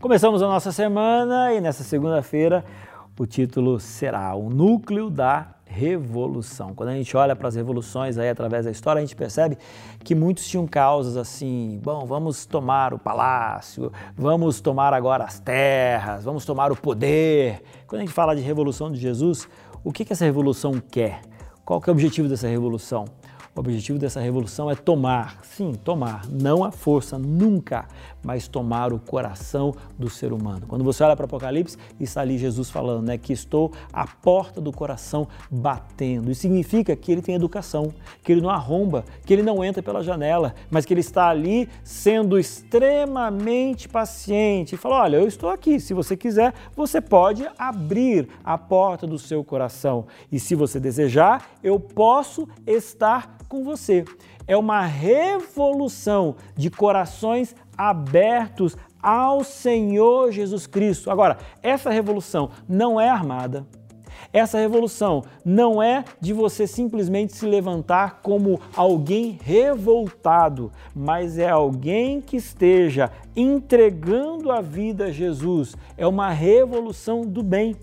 Começamos a nossa semana e nessa segunda-feira o título será O Núcleo da Revolução. Quando a gente olha para as revoluções aí através da história, a gente percebe que muitos tinham causas assim: bom, vamos tomar o palácio, vamos tomar agora as terras, vamos tomar o poder. Quando a gente fala de revolução de Jesus, o que, que essa revolução quer? Qual que é o objetivo dessa revolução? O objetivo dessa revolução é tomar, sim, tomar, não a força, nunca, mas tomar o coração do ser humano. Quando você olha para o Apocalipse, está ali Jesus falando, né, que estou à porta do coração batendo. Isso significa que ele tem educação, que ele não arromba, que ele não entra pela janela, mas que ele está ali sendo extremamente paciente e fala: "Olha, eu estou aqui, se você quiser, você pode abrir a porta do seu coração. E se você desejar, eu posso estar com você. É uma revolução de corações abertos ao Senhor Jesus Cristo. Agora, essa revolução não é armada. Essa revolução não é de você simplesmente se levantar como alguém revoltado, mas é alguém que esteja entregando a vida a Jesus. É uma revolução do bem.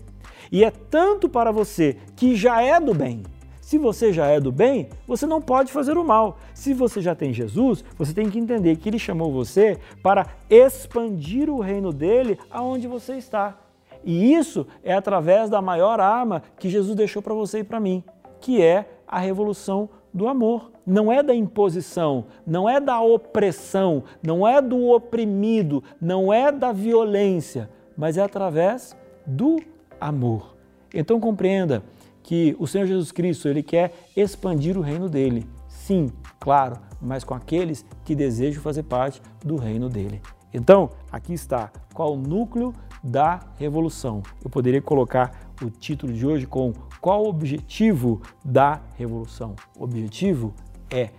E é tanto para você que já é do bem se você já é do bem, você não pode fazer o mal. Se você já tem Jesus, você tem que entender que ele chamou você para expandir o reino dele aonde você está. E isso é através da maior arma que Jesus deixou para você e para mim, que é a revolução do amor. Não é da imposição, não é da opressão, não é do oprimido, não é da violência, mas é através do amor. Então compreenda que o Senhor Jesus Cristo ele quer expandir o reino dele. Sim, claro, mas com aqueles que desejam fazer parte do reino dele. Então, aqui está qual o núcleo da revolução. Eu poderia colocar o título de hoje com qual o objetivo da revolução. O objetivo é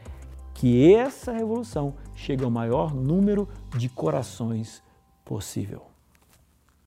que essa revolução chegue ao maior número de corações possível.